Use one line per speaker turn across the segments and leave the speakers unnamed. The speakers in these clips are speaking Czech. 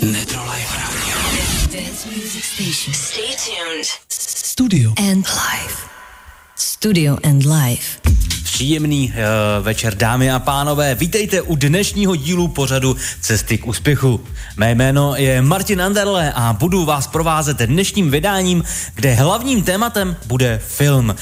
Netrolife Radio.
Dance music station.
Stay tuned.
Studio.
And live. Studio and live.
Příjemný uh, večer, dámy a pánové. Vítejte u dnešního dílu pořadu Cesty k úspěchu. Mé jméno je Martin Anderle a budu vás provázet dnešním vydáním, kde hlavním tématem bude film, uh,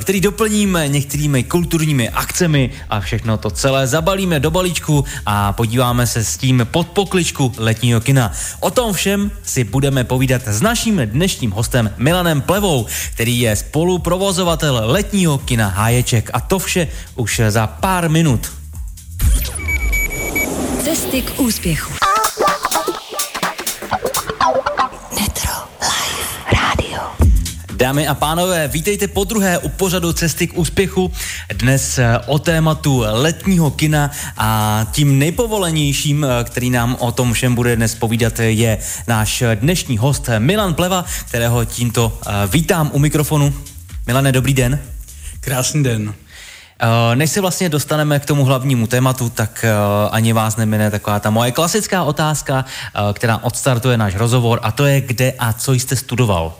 který doplníme některými kulturními akcemi a všechno to celé zabalíme do balíčku a podíváme se s tím pod pokličku letního kina. O tom všem si budeme povídat s naším dnešním hostem Milanem Plevou, který je spoluprovozovatel letního kina Háječek a to vše už za pár minut.
Cesty k úspěchu. Metro Live Radio.
Dámy a pánové, vítejte po druhé u pořadu Cesty k úspěchu. Dnes eh, o tématu letního kina a tím nejpovolenějším, eh, který nám o tom všem bude dnes povídat, je náš dnešní host Milan Pleva, kterého tímto eh, vítám u mikrofonu. Milane, dobrý den.
Krásný den.
Uh, než se vlastně dostaneme k tomu hlavnímu tématu, tak uh, ani vás nemine taková ta moje klasická otázka, uh, která odstartuje náš rozhovor a to je, kde a co jste studoval?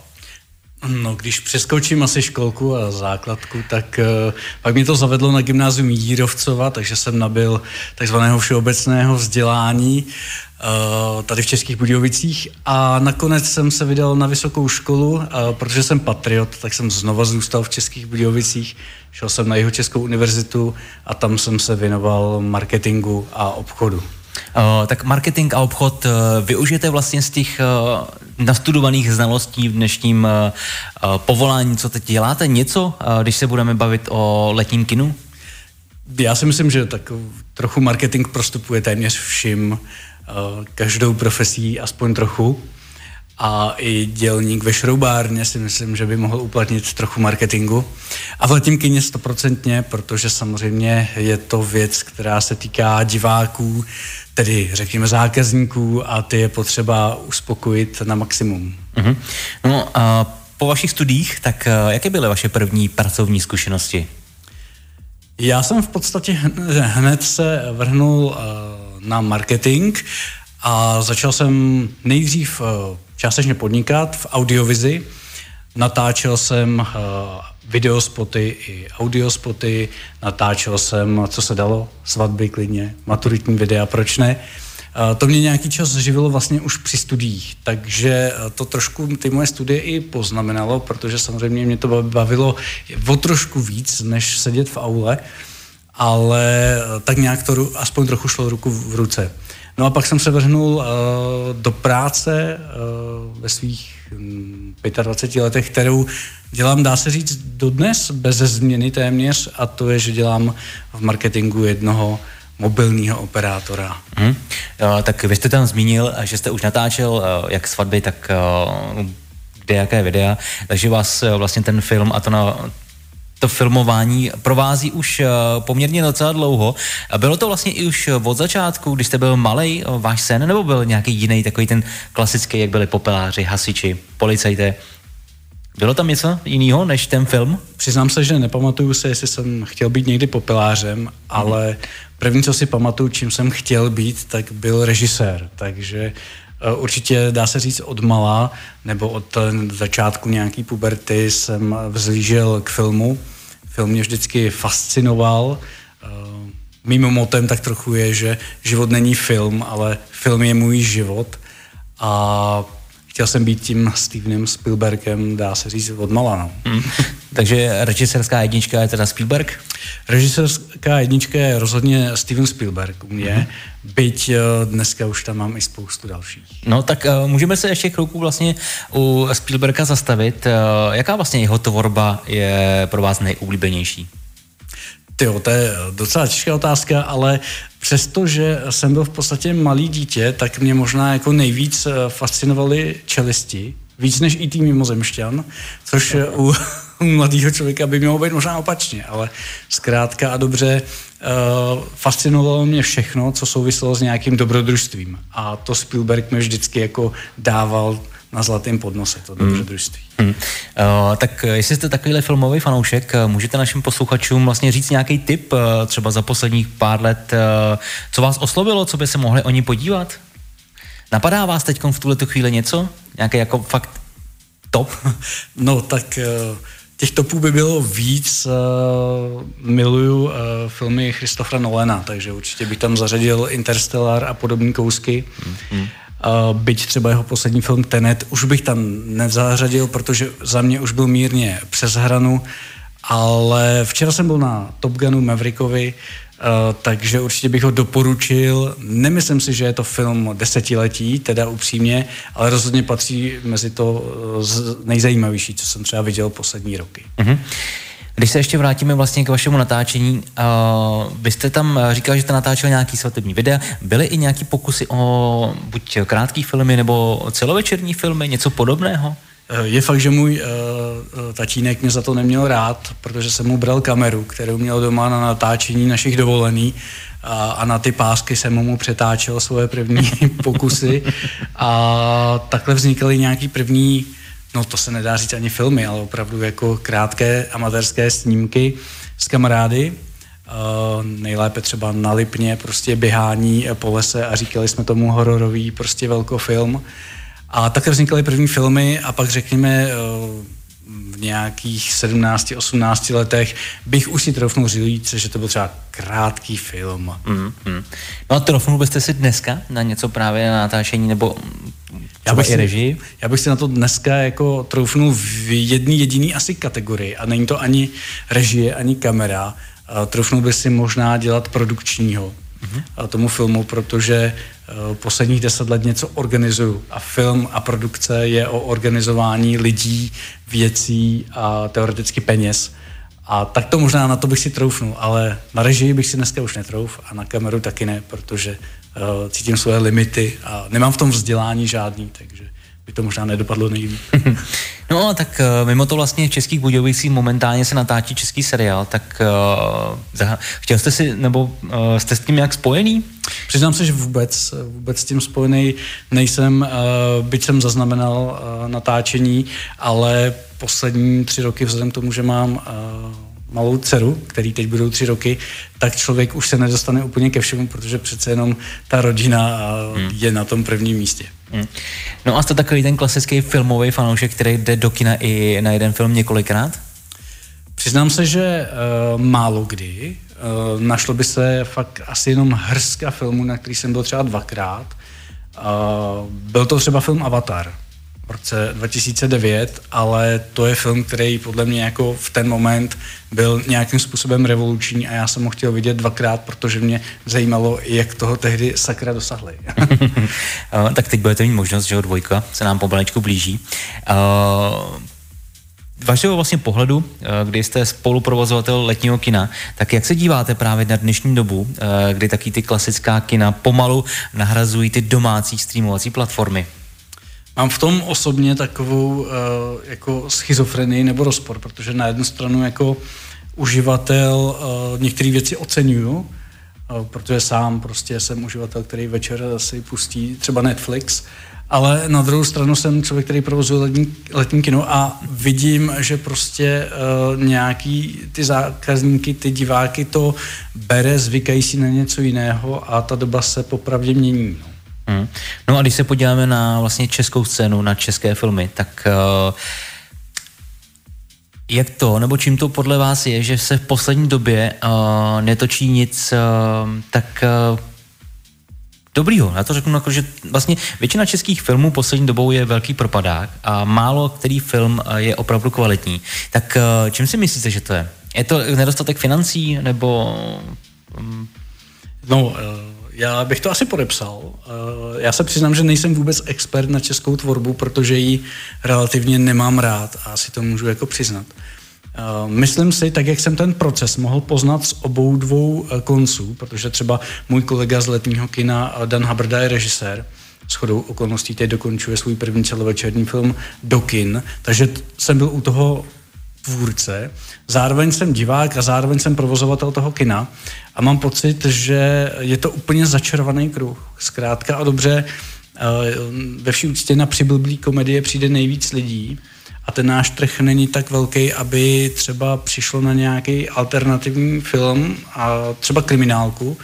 No, když přeskočím asi školku a základku, tak uh, pak mě to zavedlo na gymnázium Jírovcova, takže jsem nabil takzvaného všeobecného vzdělání tady v Českých Budějovicích a nakonec jsem se vydal na vysokou školu, uh, protože jsem patriot, tak jsem znova zůstal v Českých Budějovicích, šel jsem na jeho Českou univerzitu a tam jsem se věnoval marketingu a obchodu.
Uh, tak marketing a obchod uh, využijete vlastně z těch uh, nastudovaných znalostí v dnešním povolání, co teď děláte? Něco, když se budeme bavit o letním kinu?
Já si myslím, že tak trochu marketing prostupuje téměř vším, uh, každou profesí aspoň trochu. A i dělník ve šroubárně si myslím, že by mohl uplatnit trochu marketingu. A v letním kině stoprocentně, protože samozřejmě je to věc, která se týká diváků, tedy řekněme zákazníků a ty je potřeba uspokojit na maximum.
Uh-huh. No a po vašich studiích, tak jaké byly vaše první pracovní zkušenosti?
Já jsem v podstatě hned se vrhnul na marketing a začal jsem nejdřív částečně podnikat v audiovizi. Natáčel jsem uh, videospoty i audiospoty, natáčel jsem, co se dalo, svatby klidně, maturitní videa, proč ne. Uh, to mě nějaký čas živilo vlastně už při studiích, takže to trošku ty moje studie i poznamenalo, protože samozřejmě mě to bavilo o trošku víc, než sedět v aule, ale tak nějak to aspoň trochu šlo ruku v ruce. No a pak jsem se vrhnul uh, do práce uh, ve svých um, hm, 25 letech, kterou dělám, dá se říct, dodnes, bez změny téměř, a to je, že dělám v marketingu jednoho mobilního operátora. Hmm. Uh,
tak vy jste tam zmínil, že jste už natáčel uh, jak svatby, tak uh, kde jaké videa, takže vás vlastně ten film a to na to filmování provází už eh, poměrně docela dlouho. Bylo to vlastně i už od začátku, když jste byl malý, eh, váš sen, nebo byl nějaký jiný takový ten klasický, jak byli popeláři, hasiči, policajté? Bylo tam něco jiného než ten film?
Přiznám se, že nepamatuju se, jestli jsem chtěl být někdy popelářem, ale první, co si pamatuju, čím jsem chtěl být, tak byl režisér. Takže určitě dá se říct od mala, nebo od začátku nějaký puberty jsem vzlížel k filmu film mě vždycky fascinoval. Eh, mým motem tak trochu je, že život není film, ale film je můj život. A chtěl jsem být tím Stevenem Spielbergem, dá se říct, od mala. No.
Hmm. Takže režisérská jednička je teda Spielberg?
Režisérská jednička je rozhodně Steven Spielberg u mě, hmm. byť eh, dneska už tam mám i spoustu dalších.
No tak uh, můžeme se ještě chvilku vlastně u Spielberga zastavit. Uh, jaká vlastně jeho tvorba je pro vás nejoblíbenější?
Tyjo, to je docela těžká otázka, ale přestože jsem byl v podstatě malý dítě, tak mě možná jako nejvíc fascinovaly čelisti, víc než i tým mimozemšťan, což u u mladého člověka by mělo být možná opačně, ale zkrátka a dobře uh, fascinovalo mě všechno, co souviselo s nějakým dobrodružstvím. A to Spielberg mi vždycky jako dával na zlatém podnose, to hmm. dobrodružství. Hmm.
Uh, tak jestli jste takovýhle filmový fanoušek, můžete našim posluchačům vlastně říct nějaký tip, uh, třeba za posledních pár let, uh, co vás oslovilo, co by se mohli oni podívat? Napadá vás teď v tuhle chvíli něco? Nějaké jako fakt top?
No tak eh, těch topů by bylo víc. Miluju filmy Christophera Nolena, takže určitě bych tam zařadil Interstellar a podobné kousky. Mm-hmm. Byť třeba jeho poslední film Tenet, už bych tam nezařadil, protože za mě už byl mírně přes hranu, ale včera jsem byl na Top Gunu Maverickovi, Uh, takže určitě bych ho doporučil. Nemyslím si, že je to film desetiletí, teda upřímně, ale rozhodně patří mezi to uh, nejzajímavější, co jsem třeba viděl poslední roky. Uh-huh.
Když se ještě vrátíme vlastně k vašemu natáčení, uh, vy jste tam říkal, že jste natáčel nějaký svatební videa. Byly i nějaký pokusy o buď krátký filmy nebo celovečerní filmy, něco podobného?
Eh, je fakt, že můj uh, tatínek mě za to neměl rád, protože jsem mu bral kameru, kterou měl doma na natáčení našich dovolený a, a na ty pásky jsem mu přetáčel svoje první pokusy a takhle vznikaly nějaký první, no to se nedá říct ani filmy, ale opravdu jako krátké amatérské snímky s kamarády, Uh, nejlépe třeba na Lipně, prostě běhání po lese a říkali jsme tomu hororový prostě velkofilm. A také vznikaly první filmy a pak řekněme eh, v nějakých 17-18 letech bych už si trofnul říct, že to byl třeba krátký film. Mm,
mm. No a trofnul byste si dneska na něco právě na natáčení nebo já bych, si, režii?
já bych si na to dneska jako troufnul v jedné jediné asi kategorii a není to ani režie, ani kamera. Troufnul bych si možná dělat produkčního mm-hmm. tomu filmu, protože Eh, posledních deset let něco organizuju. A film a produkce je o organizování lidí, věcí a teoreticky peněz. A tak to možná na to bych si troufnul, ale na režii bych si dneska už netrouf a na kameru taky ne, protože uh, cítím svoje limity a nemám v tom vzdělání žádný, takže by to možná nedopadlo nejlíp.
No tak uh, mimo to vlastně v Českých Budějovicích momentálně se natáčí český seriál, tak uh, chtěl jste si, nebo uh, jste s tím jak spojený?
Přiznám se, že vůbec, vůbec s tím spojený nejsem, uh, byť jsem zaznamenal uh, natáčení, ale poslední tři roky vzhledem k tomu, že mám uh, malou dceru, který teď budou tři roky, tak člověk už se nedostane úplně ke všemu, protože přece jenom ta rodina hmm. je na tom prvním místě. Hmm.
No a jste takový ten klasický filmový fanoušek, který jde do kina i na jeden film několikrát?
Přiznám se, že uh, málo kdy. Uh, našlo by se fakt asi jenom hrstka filmů, na který jsem byl třeba dvakrát. Uh, byl to třeba film Avatar v roce 2009, ale to je film, který podle mě jako v ten moment byl nějakým způsobem revoluční a já jsem ho chtěl vidět dvakrát, protože mě zajímalo, jak toho tehdy sakra dosahli.
tak teď budete mít možnost, že dvojka se nám pomalečku blíží. Uh, vašeho vlastně pohledu, kdy jste spoluprovozovatel letního kina, tak jak se díváte právě na dnešní dobu, kdy taky ty klasická kina pomalu nahrazují ty domácí streamovací platformy?
Mám v tom osobně takovou uh, jako schizofrenii nebo rozpor, protože na jednu stranu jako uživatel uh, některé věci oceňuju, uh, protože sám prostě jsem uživatel, který večer si pustí třeba Netflix, ale na druhou stranu jsem člověk, který provozuje letní, letní kino a vidím, že prostě uh, nějaký ty zákazníky, ty diváky to bere, zvykají si na něco jiného a ta doba se popravdě mění. No.
No a když se podíváme na vlastně českou scénu, na české filmy, tak uh, jak to, nebo čím to podle vás je, že se v poslední době uh, netočí nic uh, tak uh, dobrýho. Já to řeknu jako, že vlastně většina českých filmů poslední dobou je velký propadák a málo který film je opravdu kvalitní. Tak uh, čím si myslíte, že to je? Je to nedostatek financí, nebo...
Um... No, uh já bych to asi podepsal. Eh, já se přiznám, že nejsem vůbec expert na českou tvorbu, protože ji relativně nemám rád a asi to můžu jako přiznat. Eh, myslím si, tak jak jsem ten proces mohl poznat z obou dvou eh, konců, protože třeba můj kolega z letního kina Dan Habrda je režisér, s chodou okolností teď dokončuje svůj první celovečerní film Dokin, takže jsem byl u toho tvůrce, zároveň jsem divák a zároveň jsem provozovatel toho kina a mám pocit, že je to úplně začarovaný kruh. Zkrátka a dobře, eh, ve vší úctě na přiblblý komedie přijde nejvíc lidí a ten náš trh není tak velký, aby třeba přišlo na nějaký alternativní film a třeba kriminálku,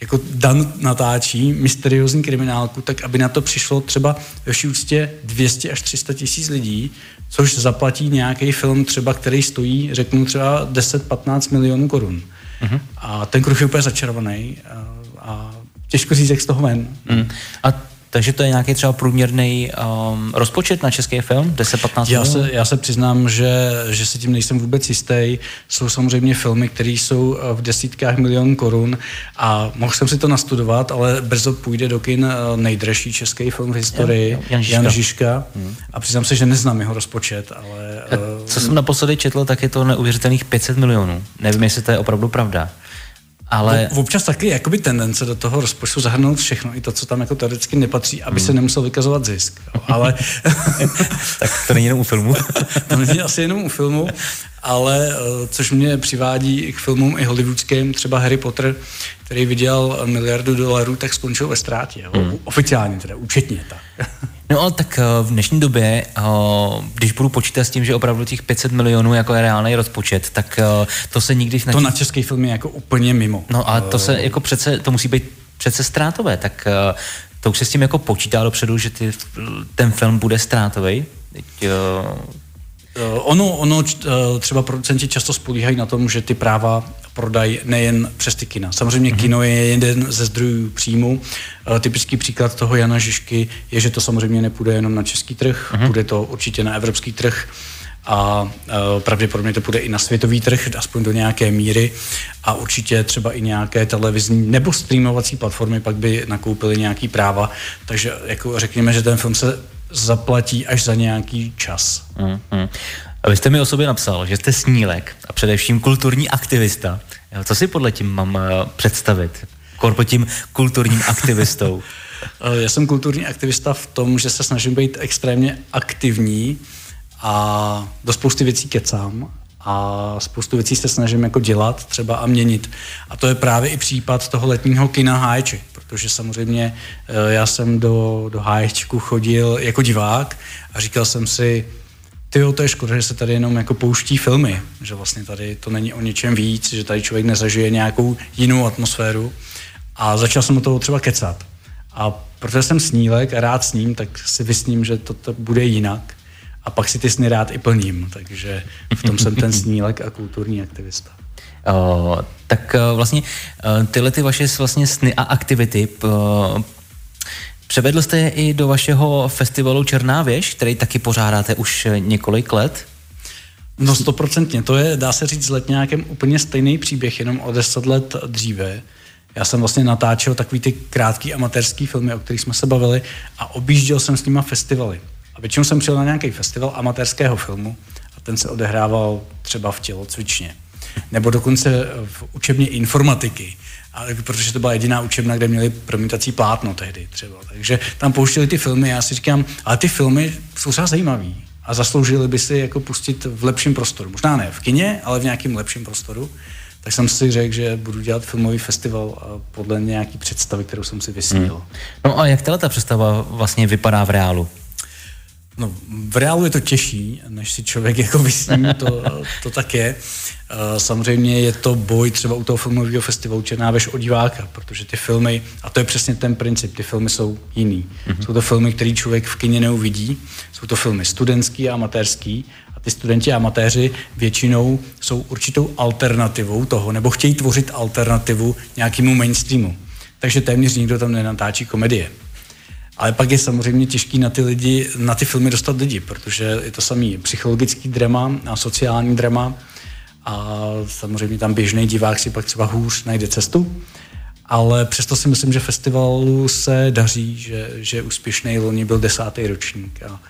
jako Dan natáčí mysteriózní kriminálku, tak aby na to přišlo třeba ve vší úctě 200 až 300 tisíc lidí, což zaplatí nějaký film třeba, který stojí, řeknu třeba 10-15 milionů korun. Uh-huh. A ten kruh je úplně začarovaný a, a těžko říct, jak z toho ven.
Mm. A takže to je nějaký třeba průměrný um, rozpočet na český film? 10-15
já se, já se přiznám, že, že se tím nejsem vůbec jistý. Jsou samozřejmě filmy, které jsou uh, v desítkách milionů korun a mohl jsem si to nastudovat, ale brzo půjde do kin uh, nejdražší český film v historii, jo, Jan Žižka. Jan Žižka. Hmm. A přiznám se, že neznám jeho rozpočet, ale...
A co jsem naposledy četl, tak je to neuvěřitelných 500 milionů. Nevím, jestli to je opravdu pravda. Ale...
V, občas taky jakoby tendence do toho rozpočtu zahrnout všechno, i to, co tam jako teoreticky nepatří, aby hmm. se nemusel vykazovat zisk. Ale...
tak to není jenom u filmu.
to není asi jenom u filmu, ale eh, což mě přivádí k filmům i hollywoodským, třeba Harry Potter, který vydělal miliardu dolarů, tak skončil ve ztrátě. Hmm. Oficiálně teda, účetně. Tak.
No ale tak eh, v dnešní době, eh, když budu počítat s tím, že opravdu těch 500 milionů jako je reálný rozpočet, tak to se nikdy...
Na... To na český film je jako úplně mimo.
No a to se jako přece, to musí být přece ztrátové, tak to už se s tím jako počítá dopředu, že ty, ten film bude ztrátový.
Eh, ono, ono eh, třeba producenti často spolíhají na tom, že ty práva prodají nejen přes ty kina. Samozřejmě mm-hmm. kino je jeden ze zdrojů příjmu. Typický příklad toho Jana Žižky je, že to samozřejmě nepůjde jenom na český trh, mm-hmm. bude to určitě na evropský trh a pravděpodobně to půjde i na světový trh, aspoň do nějaké míry a určitě třeba i nějaké televizní nebo streamovací platformy pak by nakoupily nějaký práva, takže jako řekněme, že ten film se zaplatí až za nějaký čas. Mm-hmm.
A vy jste mi o sobě napsal, že jste snílek a především kulturní aktivista. Co si podle tím mám uh, představit? Kor tím kulturním aktivistou.
Eh, já jsem kulturní aktivista v tom, že se snažím být extrémně aktivní a do spousty věcí kecám a spoustu věcí se snažím jako dělat třeba a měnit. A to je právě i případ toho letního kina Hájči, protože samozřejmě eh, já jsem do, do Háječku chodil jako divák a říkal jsem si, ty to je škoda, že se tady jenom jako pouští filmy, že vlastně tady to není o něčem víc, že tady člověk nezažije nějakou jinou atmosféru. A začal jsem o toho třeba kecat. A protože jsem snílek a rád sním, tak si vysním, že to, to bude jinak a pak si ty sny rád i plním, takže v tom jsem ten snílek a kulturní aktivista.
O, tak e, vlastně e, tyhle ty vaše vlastně sny a aktivity Převedl jste je i do vašeho festivalu Černá věž, který taky pořádáte už několik let?
No stoprocentně, to je, dá se říct, s letňákem úplně stejný příběh, jenom o deset let dříve. Já jsem vlastně natáčel takový ty krátký amatérský filmy, o kterých jsme se bavili a objížděl jsem s nima festivaly. A většinou jsem přijel na nějaký festival amatérského filmu a ten se odehrával třeba v tělocvičně. Nebo dokonce v učebně informatiky, a, protože to byla jediná učebna, kde měli promítací plátno tehdy třeba. Takže tam pouštěli ty filmy já si říkám, ale ty filmy jsou třeba zajímavý a zasloužili by si jako pustit v lepším prostoru. Možná ne v kině, ale v nějakém lepším prostoru. Tak jsem si řekl, že budu dělat filmový festival podle nějaký představy, kterou jsem si vysnil. Hmm.
No a jak ta představa vlastně vypadá v reálu?
No, v reálu je to těžší, než si člověk jako vysní, to, to tak je. Eh, samozřejmě je to boj třeba u toho filmového festivalu Černá věž o diváka, protože ty filmy, a to je přesně ten princip, ty filmy jsou jiný. Mm-hmm. Jsou to filmy, který člověk v kině neuvidí, jsou to filmy studentský a amatérský a ty studenti a amatéři většinou jsou určitou alternativou toho, nebo chtějí tvořit alternativu nějakému mainstreamu. Takže téměř nikdo tam nenatáčí komedie. Ale pak je samozřejmě těžký na ty lidi, na ty filmy dostat lidi, protože je to samý psychologický drama a sociální drama a samozřejmě tam běžný divák si pak třeba hůř najde cestu. Ale přesto si myslím, že festivalu se daří, že, že úspěšný loni byl desátý ročník. A,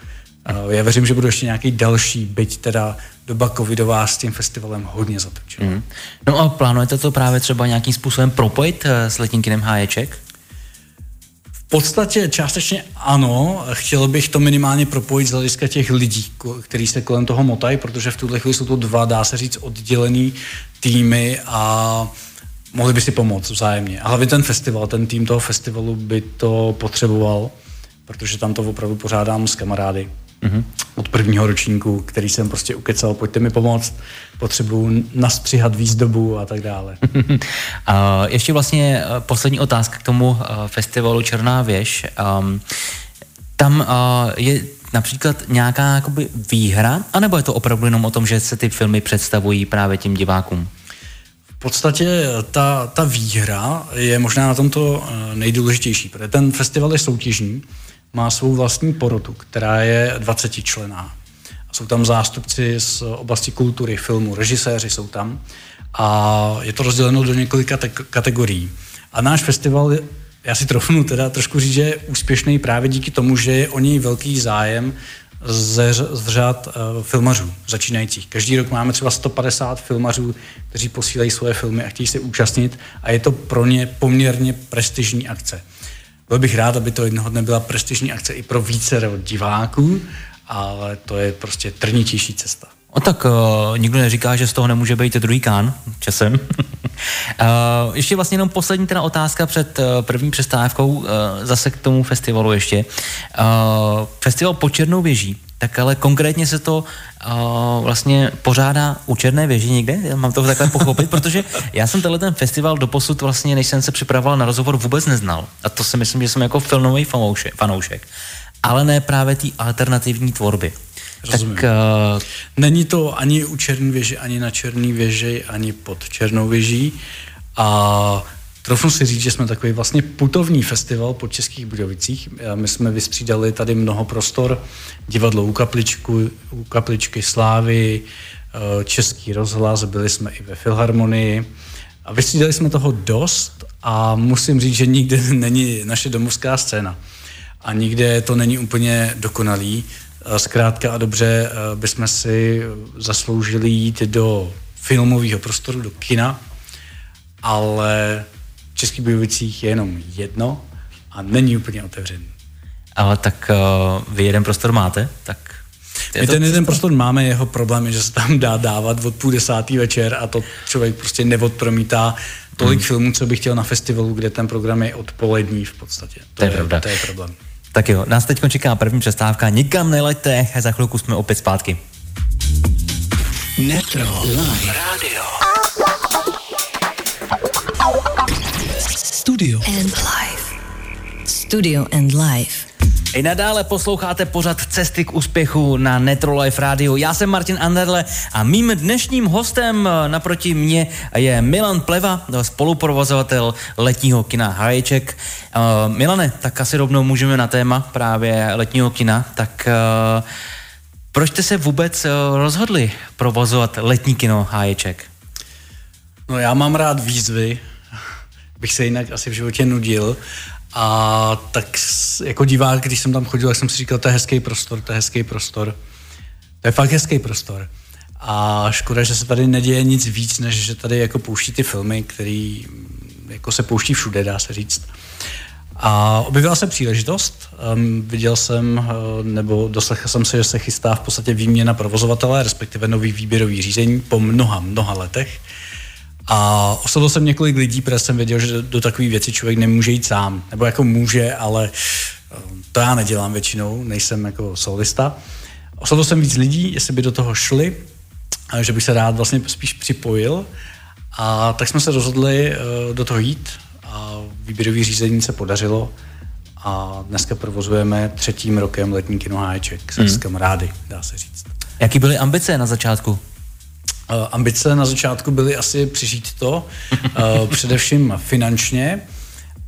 a já věřím, že bude ještě nějaký další, byť teda doba covidová s tím festivalem hodně zatočila. Mm.
No a plánujete to právě třeba nějakým způsobem propojit eh, s letním kinem Háječek?
Podstatě částečně ano, chtěl bych to minimálně propojit z hlediska těch lidí, kteří se kolem toho motají, protože v tuhle chvíli jsou to dva, dá se říct, oddělený týmy a mohli by si pomoct vzájemně. A hlavně ten festival, ten tým toho festivalu by to potřeboval, protože tam to opravdu pořádám s kamarády. Mm-hmm. Od prvního ročníku, který jsem prostě ukecal, pojďte mi pomoct, potřebuju nastřihat výzdobu a tak dále.
a ještě vlastně eh, poslední otázka k tomu eh, festivalu Černá věž. Um, tam uh, je například nějaká jakoby výhra, anebo je to opravdu jenom o tom, že se ty filmy představují právě těm divákům?
V podstatě ta, ta výhra je možná na tomto nejdůležitější, protože ten festival je soutěžní, má svou vlastní porotu, která je 20 člená. Jsou tam zástupci z oblasti kultury, filmu, režiséři jsou tam a je to rozděleno do několika te- kategorií. A náš festival, já si trofnu teda trošku říct, že je úspěšný právě díky tomu, že je o něj velký zájem z, řad uh, filmařů začínajících. Každý rok máme třeba 150 filmařů, kteří posílají svoje filmy a chtějí se účastnit a je to pro ně poměrně prestižní akce. Byl bych rád, aby to jednoho dne byla prestižní akce i pro více diváků, ale to je prostě trnitější cesta.
O tak uh, nikdo neříká, že z toho nemůže být druhý kán časem. uh, ještě vlastně jenom poslední teda otázka před uh, první přestávkou, uh, zase k tomu festivalu ještě. Uh, festival pod Černou věží, tak ale konkrétně se to uh, vlastně pořádá u Černé věži někde? Já mám to takhle pochopit, protože já jsem tenhle ten festival doposud vlastně, než jsem se připravoval na rozhovor, vůbec neznal. A to si myslím, že jsem jako filmový fanoušek. fanoušek ale ne právě té alternativní tvorby.
Rozumím. Tak, uh... Není to ani u Černé věže, ani na Černé věži, ani pod Černou věží. A Trofnu si říct, že jsme takový vlastně putovní festival po Českých Budovicích. My jsme vystřídali tady mnoho prostor, divadlo u, kapličku, u kapličky Slávy, eh, Český rozhlas, byli jsme i ve Filharmonii a vystřídali jsme toho dost a musím říct, že nikde není naše domovská scéna a nikde to není úplně dokonalý. Zkrátka a dobře eh, bychom si zasloužili jít do filmového prostoru, do kina, ale Českých Bujovicích je jenom jedno a není úplně otevřený.
Ale tak uh, vy jeden prostor máte, tak
my ten jeden prostor máme, jeho problém je, že se tam dá dávat od půl desátý večer a to člověk prostě neodpromítá tolik hmm. filmů, co by chtěl na festivalu, kde ten program je odpolední v podstatě. To,
to je, je pravda.
To je problém.
Tak jo, nás teď čeká první přestávka, nikam neleďte, za chvilku jsme opět zpátky. Netro Live Radio
Studio and Live Studio and Live
i nadále posloucháte pořad Cesty k úspěchu na Netro Life Radio. Já jsem Martin Anderle a mým dnešním hostem eh, naproti mě je Milan Pleva, spoluprovozovatel letního kina Haječek. Uh, Milane, tak asi rovnou můžeme na téma právě letního kina. Tak uh, proč jste se vůbec rozhodli provozovat letní kino Háječek?
No já mám rád výzvy, bych se jinak asi v životě nudil a tak jako divák, když jsem tam chodil, tak jsem si říkal, to je hezký prostor, to je hezký prostor. To je fakt hezký prostor. A škoda, že se tady neděje nic víc, než že tady jako pouští ty filmy, který jako se pouští všude, dá se říct. A objevila se příležitost, um, viděl jsem, uh, nebo doslechl jsem se, že se chystá v podstatě výměna provozovatele, respektive nový výběrový řízení po mnoha, mnoha letech. A oslovil jsem několik lidí, protože jsem věděl, že do, takové věci člověk nemůže jít sám. Nebo jako může, ale eh, to já nedělám většinou, nejsem jako solista. Oslovil jsem víc lidí, jestli by do toho šli, že bych se rád vlastně spíš připojil. A tak jsme se rozhodli eh, do toho jít a výběrový řízení se podařilo a dneska provozujeme třetím rokem letní kino Háječek se mm. kamarády, dá se říct.
Jaký byly ambice na začátku?
Eh, ambice na začátku byly asi přežít to, eh, především finančně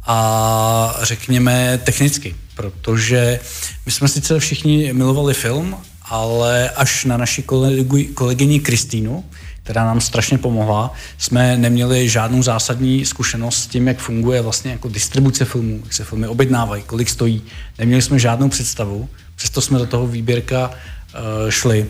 a řekněme technicky, protože my jsme sice všichni milovali film, ale až na naši kolegu, kolegyni Kristýnu, která nám strašně pomohla, jsme neměli žádnou zásadní zkušenost s tím, jak funguje vlastně jako distribuce filmů, jak se filmy objednávají, kolik stojí. Neměli jsme žádnou představu, přesto jsme do toho výběrka uh, šli.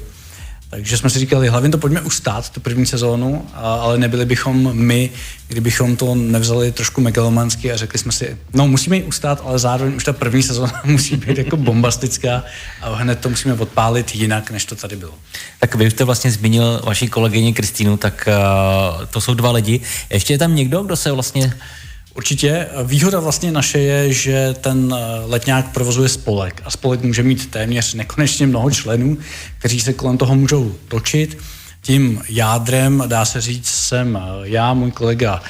Takže jsme si říkali, hlavně to pojďme ustát, tu první sezónu, ale nebyli bychom my, kdybychom to nevzali trošku megalomansky a řekli jsme si, no musíme ji ustát, ale zároveň už ta první sezóna musí být jako bombastická a hned to musíme odpálit jinak, než to tady bylo.
Tak vy jste vlastně zmínil vaši kolegyni Kristýnu, tak uh, to jsou dva lidi. Ještě je tam někdo, kdo se vlastně
Určitě. Výhoda vlastně naše je, že ten letňák provozuje spolek a spolek může mít téměř nekonečně mnoho členů, kteří se kolem toho můžou točit. Tím jádrem, dá se říct, jsem já, můj kolega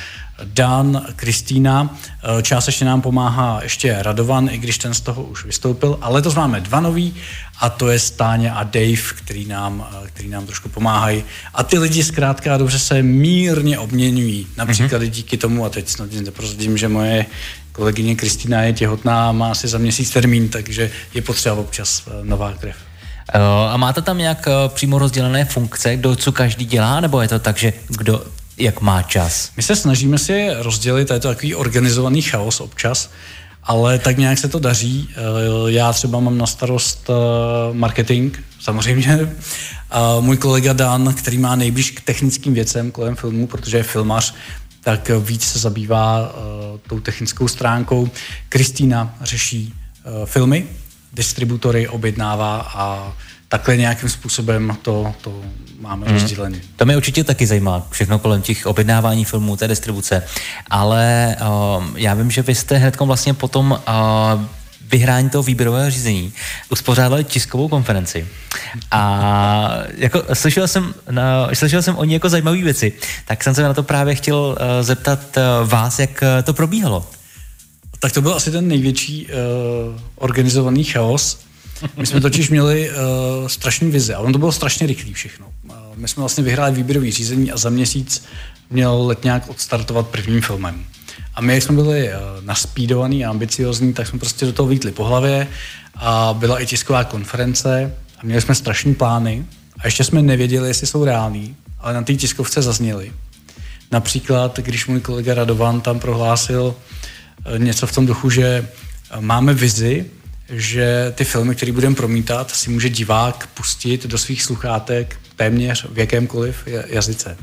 Dan, Kristýna, eh, částečně nám pomáhá ještě Radovan, i když ten z toho už vystoupil, ale letos máme dva nový a to je Stáně a Dave, který nám, eh, který nám trošku pomáhají. A ty lidi zkrátka dobře se mírně obměňují. Například mm-hmm. díky tomu, a teď snad neprozradím, že moje kolegyně Kristýna je těhotná a má asi za měsíc termín, takže je potřeba občas eh, nová krev.
A máte tam nějak přímo rozdělené funkce, kdo co každý dělá, nebo je to tak, že kdo jak má čas?
My se snažíme si rozdělit, a je to takový organizovaný chaos občas, ale tak nějak se to daří. Eh, já třeba mám na starost eh, marketing, samozřejmě. A můj kolega Dan, který má nejblíž k technickým věcem kolem filmu, protože je filmař, tak víc se zabývá tou technickou stránkou. Kristýna řeší filmy, distributory objednává a takhle nějakým způsobem to, to máme hmm. rozdělený.
To mě určitě taky zajímá, všechno kolem těch objednávání filmů, té distribuce, ale uh, já vím, že vy jste hned vlastně potom uh, vyhrání toho výběrového řízení uspořádali tiskovou konferenci. A jako slyšel jsem, na, slyšel jsem o ní jako zajímavé věci, tak jsem se na to právě chtěl uh, zeptat uh, vás, jak uh, to probíhalo.
Tak to byl asi ten největší uh, organizovaný chaos, my jsme totiž měli uh, strašný vize a ono to bylo strašně rychlé všechno. Uh, my jsme vlastně vyhráli výběrový řízení a za měsíc měl Letňák odstartovat prvním filmem. A my, jak jsme byli uh, naspídovaní a ambiciozní, tak jsme prostě do toho vítli po hlavě a byla i tisková konference a měli jsme strašní plány a ještě jsme nevěděli, jestli jsou reální, ale na té tiskovce zazněly. Například, když můj kolega Radovan tam prohlásil něco v tom duchu, že máme vizi, že ty filmy, které budeme promítat, si může divák pustit do svých sluchátek téměř v jakémkoliv jazyce.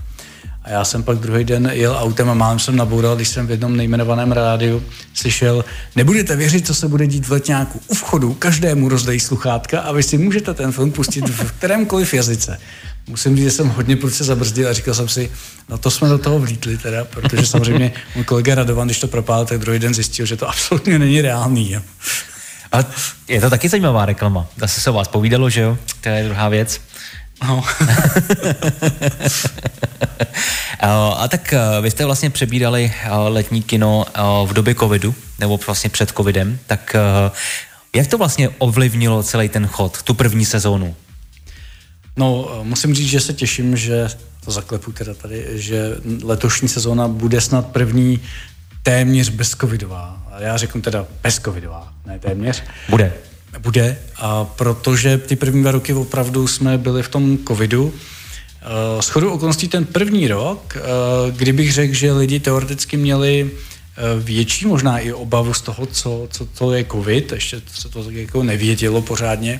A já jsem pak druhý den jel autem a málem jsem naboural, když jsem v jednom nejmenovaném rádiu slyšel, nebudete věřit, co se bude dít v letňáku. U vchodu každému rozdají sluchátka a vy si můžete ten film pustit v kterémkoliv jazyce. Musím říct, že jsem hodně prudce zabrzdil a říkal jsem si, no to jsme do toho vlítli teda, protože samozřejmě můj kolega Radovan, když to propál, tak druhý den zjistil, že to absolutně není reálný.
Ale je to taky zajímavá reklama. Zase se o vás povídalo, že jo? To je druhá věc. No. a tak eh, vy jste vlastně přebírali eh, letní kino eh, v době covidu, nebo vlastně před covidem, tak jak to vlastně ovlivnilo celý ten chod, tu první sezónu?
No, musím říct, že se těším, že to zaklepu teda tady, že letošní sezóna bude snad první téměř bezcovidová. Já řeknu teda bezcovidová, ne téměř.
Bude.
Bude, a protože ty první dva roky opravdu jsme byli v tom covidu. S chodou okolností ten první rok, kdybych řekl, že lidi teoreticky měli větší možná i obavu z toho, co, co to je covid, ještě se to jako nevědělo pořádně,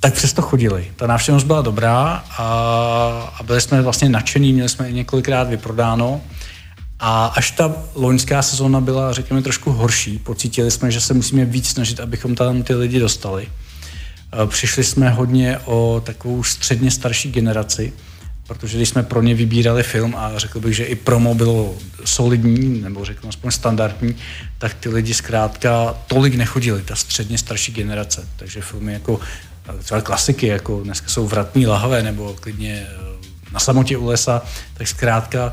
tak přesto chodili. Ta návštěvnost byla dobrá a, a byli jsme vlastně nadšení, měli jsme i několikrát vyprodáno. A až ta loňská sezóna byla, řekněme, trošku horší, pocítili jsme, že se musíme víc snažit, abychom tam ty lidi dostali. E, přišli jsme hodně o takovou středně starší generaci, protože když jsme pro ně vybírali film a řekl bych, že i promo bylo solidní, nebo řeknu aspoň standardní, tak ty lidi zkrátka tolik nechodili, ta středně starší generace. Takže filmy jako e, třeba klasiky, jako dneska jsou Vratní lahve nebo klidně e, Na samotě u lesa, tak zkrátka Eh,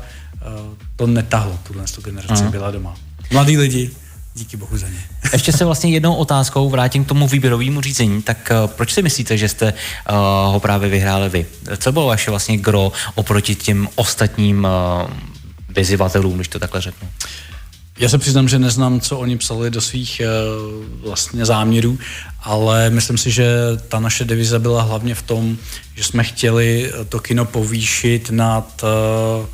to netahlo, tuhle generaci Aha. byla doma. Mladí lidi, díky bohu za ně.
Ještě se vlastně jednou otázkou vrátím k tomu výběrovému řízení, tak uh, proč si myslíte, že jste uh, ho právě vyhráli vy? Co bylo vaše vlastně gro oproti těm ostatním uh, vyzývatelům, když to takhle řeknu?
Já se přiznám, že neznám, co oni psali do svých uh, vlastně záměrů, ale myslím si, že ta naše devize byla hlavně v tom, že jsme chtěli to kino povýšit nad uh,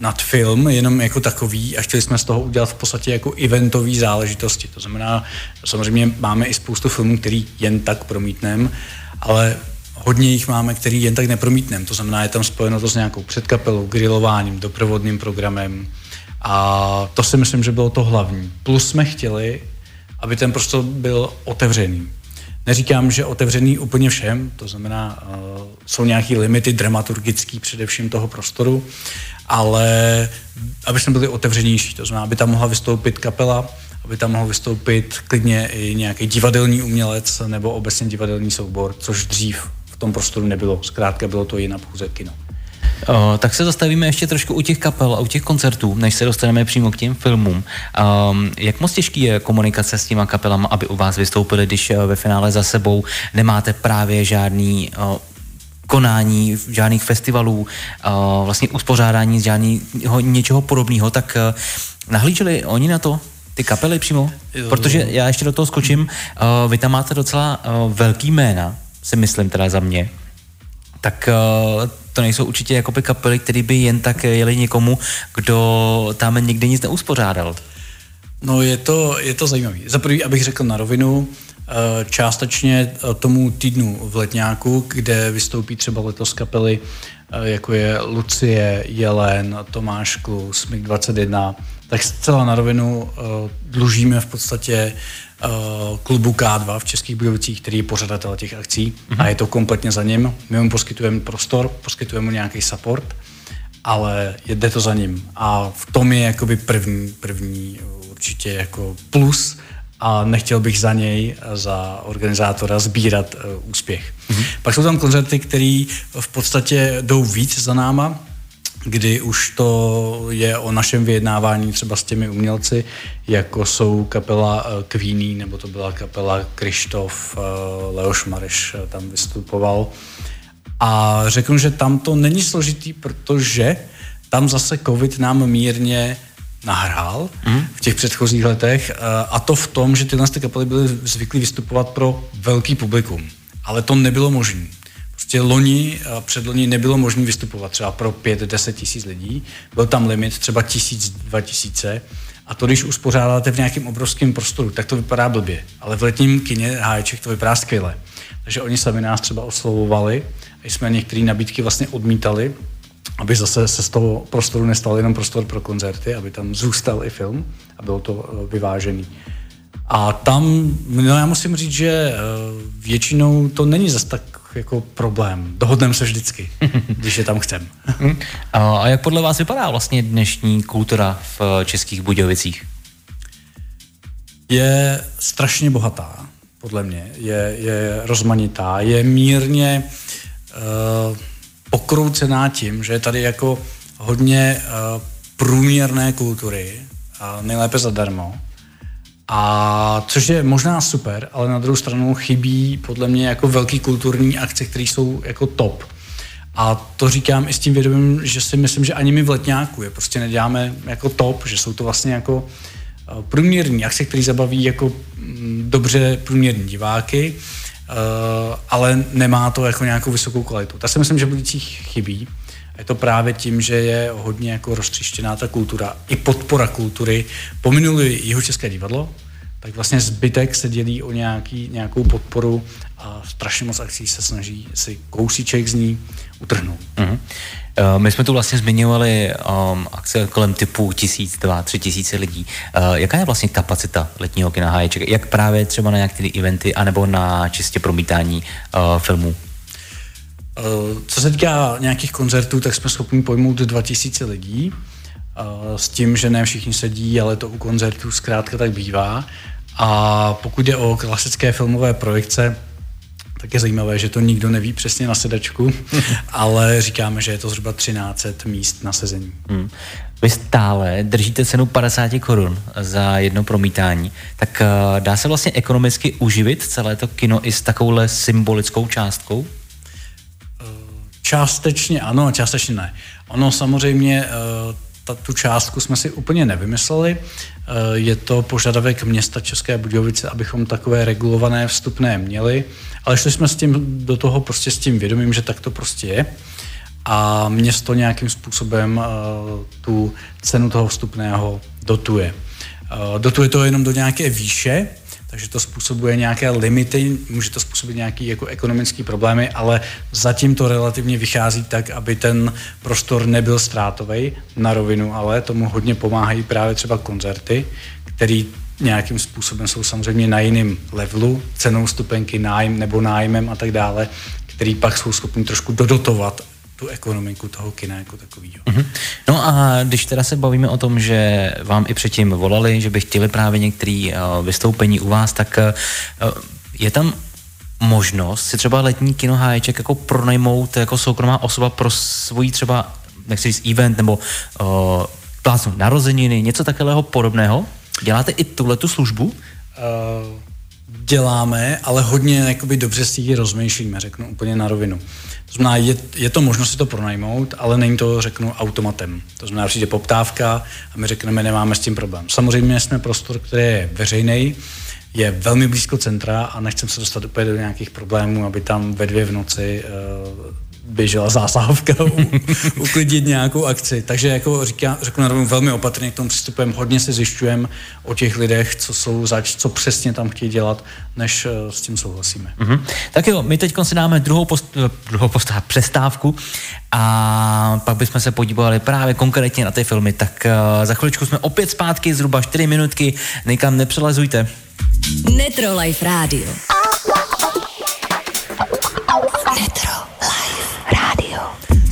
nad film jenom jako takový a chtěli jsme z toho udělat v podstatě jako eventový záležitosti. To znamená, samozřejmě máme i spoustu filmů, který jen tak promítnem, ale hodně jich máme, který jen tak nepromítnem. To znamená, je tam spojeno to s nějakou předkapelou, grilováním, doprovodným programem a to si myslím, že bylo to hlavní. Plus jsme chtěli, aby ten prostor byl otevřený. Neříkám, že otevřený úplně všem, to znamená, uh, jsou nějaké limity dramaturgický především toho prostoru, ale aby jsme byli otevřenější, to znamená, aby tam mohla vystoupit kapela, aby tam mohl vystoupit klidně i nějaký divadelní umělec nebo obecně divadelní soubor, což dřív v tom prostoru nebylo. Zkrátka bylo to jinak pouze kino.
Uh, tak se zastavíme ještě trošku u těch kapel a u těch koncertů, než se dostaneme přímo k těm filmům. Um, jak moc těžký je komunikace s těma kapelama, aby u vás vystoupili, když uh, ve finále za sebou nemáte právě žádný uh, konání, žádných festivalů, vlastně uspořádání žádného něčeho podobného, tak uh, nahlíželi oni na to, ty kapely přímo? Protože já ještě do toho skočím, uh, vy tam máte docela uh, velký jména, si myslím teda za mě, tak to nejsou určitě jako by kapely, které by jen tak jeli někomu, kdo tam nikdy nic neuspořádal.
No je to, je to zajímavé. Za prvý, abych řekl na rovinu, částečně tomu týdnu v Letňáku, kde vystoupí třeba letos kapely, jako je Lucie, Jelen, Tomáš Klus, MiG-21, tak zcela na rovinu dlužíme v podstatě klubu K2 v Českých Budovicích, který je pořadatel těch akcí mm-hmm. a je to kompletně za ním. My mu poskytujeme prostor, poskytujeme mu nějaký support, ale jde to za ním. A v tom je jakoby první, první určitě jako plus a nechtěl bych za něj, za organizátora, sbírat uh, úspěch. Mm-hmm. Pak jsou tam koncerty, které v podstatě jdou víc za náma, kdy už to je o našem vyjednávání třeba s těmi umělci, jako jsou kapela eh, Queenie, nebo to byla kapela Krištof, eh, Leoš Mareš tam vystupoval. A řeknu, že tam to není složitý, protože tam zase covid nám mírně nahrál mm. v těch předchozích letech a to v tom, že tyhle kapely byly zvyklí vystupovat pro velký publikum. Ale to nebylo možné. Prostě loni a předloni nebylo možné vystupovat třeba pro 5-10 tisíc lidí. Byl tam limit třeba tisíc, dva tisíce. A to, když uspořádáte v nějakém obrovském prostoru, tak to vypadá blbě. Ale v letním kině Háječek to vypadá skvěle. Takže oni sami nás třeba oslovovali a jsme některé nabídky vlastně odmítali, aby zase se z toho prostoru nestal jenom prostor pro koncerty, aby tam zůstal i film a bylo to eh, vyvážený. A tam, no já musím říct, že eh, většinou to není zase tak jako problém. Dohodneme se vždycky, když je tam chcem.
Mhm. a jak podle vás vypadá vlastně dnešní kultura v eh, Českých Budějovicích?
Je strašně bohatá, podle mě. Je, je rozmanitá. Je mírně uh, pokroucená tím, že je tady jako hodně uh, průměrné kultury, uh, nejlépe zadarmo a což je možná super, ale na druhou stranu chybí podle mě jako velký kulturní akce, které jsou jako top. A to říkám i s tím vědomím, že si myslím, že ani my v letňáku je prostě neděláme jako top, že jsou to vlastně jako eh, průměrní akce, které zabaví jako mm, dobře průměrní diváky, eh, ale nemá to jako nějakou vysokou kvalitu. Tak si myslím, že v chybí. Je to právě tím, že je hodně jako roztřištěná ta kultura, i podpora kultury. Pominuli jeho české divadlo, tak vlastně zbytek se dělí o nějaký, nějakou podporu a strašně moc akcí se snaží si kousíček z ní utrhnout. Uh-huh.
My jsme tu vlastně zmiňovali um, akce kolem typu tisíc, dva, tři tisíce lidí. Uh, jaká je vlastně kapacita letního kina Háječek? Jak právě třeba na nějaké eventy, anebo na čistě promítání uh, filmů?
Eh, co se týká nějakých koncertů, tak jsme schopni pojmout 2000 lidí. S tím, že ne všichni sedí, ale to u koncertů zkrátka tak bývá. A pokud jde o klasické filmové projekce, tak je zajímavé, že to nikdo neví přesně na sedačku, ale říkáme, že je to zhruba 13 míst na sezení. Hmm.
Vy stále držíte cenu 50 korun za jedno promítání, tak uh, dá se vlastně ekonomicky uživit celé to kino i s takovouhle symbolickou částkou?
Částečně ano a částečně ne. Ono samozřejmě, eh, ta, tu částku jsme si úplně nevymysleli. Eh, je to požadavek města České Budějovice, abychom takové regulované vstupné měli, ale šli jsme s tím do toho prostě s tím vědomím, že tak to prostě je a město nějakým způsobem uh, tu cenu toho vstupného dotuje. Uh, dotuje to jenom do nějaké výše, takže to způsobuje nějaké limity, může to způsobit nějaké jako ekonomické problémy, ale zatím to relativně vychází tak, aby ten prostor nebyl ztrátový na rovinu, ale tomu hodně pomáhají právě třeba koncerty, které nějakým způsobem jsou samozřejmě na jiném levelu, cenou stupenky, nájm nebo nájmem a tak dále, který pak jsou schopni trošku dodotovat tu ekonomiku toho kina jako takového.
Mm-hmm. No a když teda se bavíme o tom, že vám i předtím volali, že by chtěli právě některé uh, vystoupení u vás, tak uh, je tam možnost si třeba letní kino Háječek jako pronajmout jako soukromá osoba pro svůj třeba, nechci říct event nebo uh, plásnu narozeniny, něco takového podobného? Děláte i tuhle tu službu? Uh,
děláme, ale hodně jakoby dobře si ji rozmýšlíme, řeknu úplně na rovinu. To znamená, je, je to možnost si to pronajmout, ale není to, řeknu, automatem. To znamená, přijde poptávka a my řekneme, nemáme s tím problém. Samozřejmě jsme prostor, který je veřejný, je velmi blízko centra a nechcem se dostat úplně do nějakých problémů, aby tam ve dvě v noci uh, běžela zásahovka uklidit nějakou akci. Takže jako říká, řeknu na rovinu velmi opatrně k tomu přistupujeme, hodně se zjišťujeme o těch lidech, co jsou zač, co přesně tam chtějí dělat, než uh, s tím souhlasíme.
Mm-hmm. Tak jo, my teď si dáme druhou, post, eh, druhou postav, přestávku a pak bychom se podívali právě konkrétně na ty filmy. Tak uh, za chviličku jsme opět zpátky, zhruba 4 minutky, nikam nepřelezujte.
Netro Life Radio.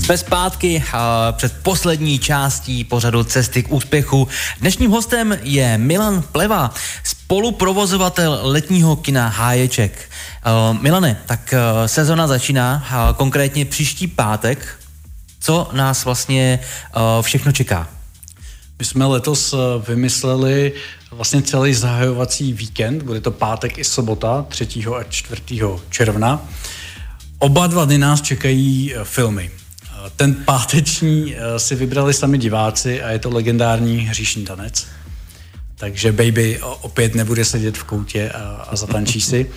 Jsme zpátky před poslední částí pořadu Cesty k úspěchu. Dnešním hostem je Milan Pleva, spoluprovozovatel letního kina Háječek. Uh, Milane, tak uh, sezona začíná, konkrétně příští pátek. Co nás vlastně uh, všechno čeká?
My jsme letos vymysleli vlastně celý zahajovací víkend, bude to pátek i sobota, 3. a 4. června. Oba dva dny nás čekají filmy. Ten páteční eh, si vybrali sami diváci a je to legendární hříšní tanec. Takže Baby opět nebude sedět v koutě a, a zatančí si.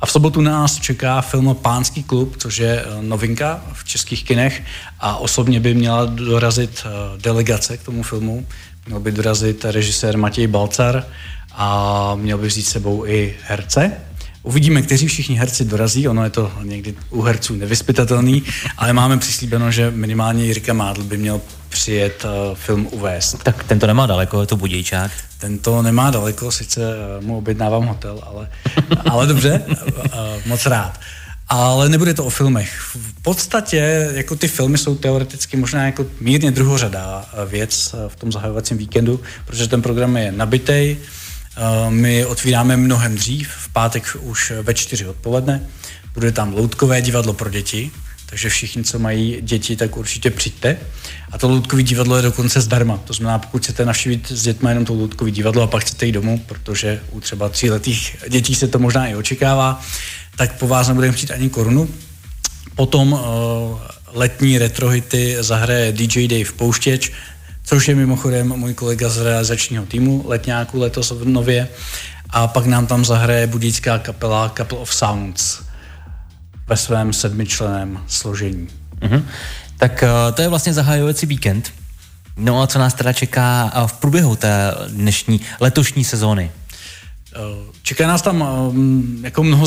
A v sobotu nás čeká film Pánský klub, což je eh, novinka v českých kinech a osobně by měla dorazit eh, delegace k tomu filmu. Měl by dorazit režisér Matěj Balcar a měl by vzít sebou i herce, Uvidíme, kteří všichni herci dorazí, ono je to někdy u herců nevyspytatelný, ale máme přislíbeno, že minimálně Jirka Mádl by měl přijet uh, film uvést.
Tak tento nemá daleko, je to Budějčák.
Tento nemá daleko, sice uh, mu objednávám hotel, ale, ale dobře, uh, moc rád. Ale nebude to o filmech. V podstatě jako ty filmy jsou teoreticky možná jako mírně druhořadá věc v tom zahajovacím víkendu, protože ten program je nabitej, my otvíráme mnohem dřív, v pátek už ve čtyři odpoledne. Bude tam loutkové divadlo pro děti, takže všichni, co mají děti, tak určitě přijďte. A to loutkové divadlo je dokonce zdarma. To znamená, pokud chcete navštívit s dětmi jenom to loutkové divadlo a pak chcete jít domů, protože u třeba tříletých dětí se to možná i očekává, tak po vás nebudeme chtít ani korunu. Potom uh, letní retrohity zahraje DJ Dave Pouštěč, což je mimochodem můj kolega z realizačního týmu letňáku letos v Nově. A pak nám tam zahraje budícká kapela Couple of Sounds ve svém sedmičleném složení.
Mm-hmm. Tak uh, to je vlastně zahajovací víkend. No a co nás teda čeká uh, v průběhu té dnešní letošní sezóny?
Eh, čeká nás tam jako mnoho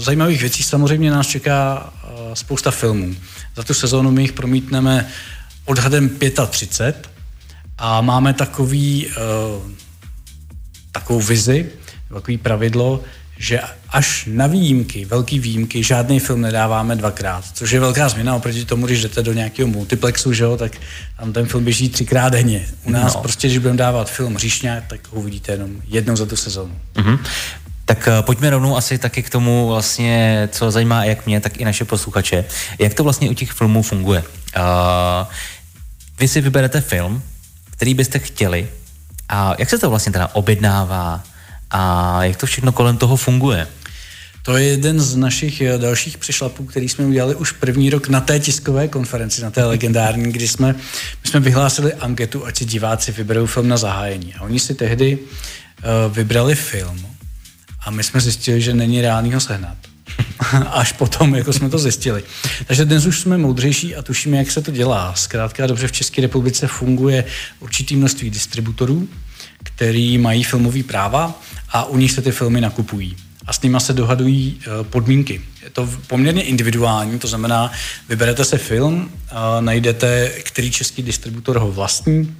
zajímavých věcí. Samozřejmě nás čeká spousta filmů. Za tu sezónu my jich promítneme odhadem 35 a máme takový, uh, takovou vizi, takový pravidlo, že až na výjimky, velký výjimky, žádný film nedáváme dvakrát, což je velká změna oproti tomu, když jdete do nějakého multiplexu, že jo, tak tam ten film běží třikrát denně. U nás no. prostě, když budeme dávat film Říšňák, tak ho uvidíte jenom jednou za tu sezónu. Mm-hmm.
Tak uh, pojďme rovnou asi taky k tomu vlastně, co zajímá jak mě, tak i naše posluchače. Jak to vlastně u těch filmů funguje? Uh, vy si vyberete film, který byste chtěli a jak se to vlastně teda objednává a jak to všechno kolem toho funguje?
To je jeden z našich eh, dalších přešlapů, který jsme udělali už první rok na té tiskové konferenci, na té legendární, kdy jsme, my jsme vyhlásili anketu, ať si diváci vyberou film na zahájení. A oni si tehdy uh, vybrali film a my jsme zjistili, že není reálný ho sehnat. Až potom, jako jsme to zjistili. Takže dnes už jsme moudřejší a tušíme, jak se to dělá. Zkrátka dobře v České republice funguje určitý množství distributorů, který mají filmové práva a u nich se ty filmy nakupují. A s nimi se dohadují eh, podmínky. Je to poměrně individuální, to znamená, vyberete se film, najdete, který český distributor ho vlastní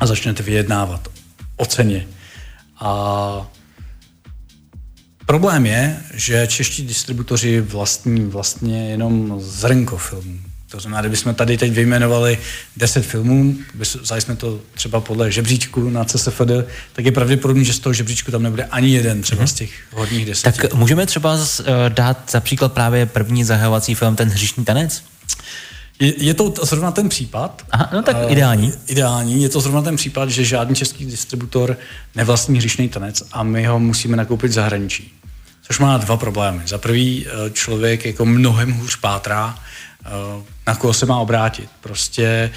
a začnete vyjednávat o ceně. A Problém je, že čeští distributoři vlastní vlastně jenom zrnko filmů. To znamená, kdybychom tady teď vyjmenovali 10 filmů, vzali jsme to třeba podle žebříčku na CSFD, tak je pravděpodobné, že z toho žebříčku tam nebude ani jeden třeba z těch hodních deseti.
Tak můžeme třeba uh, dát za příklad právě první zahajovací film, ten hřišný tanec?
Je, je to zrovna ten případ.
Aha, no tak uh, ideální.
Ideální. Je to zrovna ten případ, že žádný český distributor nevlastní hřišný tanec a my ho musíme nakoupit v zahraničí. Což má dva problémy. Za prvý, člověk jako mnohem hůř pátrá, na koho se má obrátit. Prostě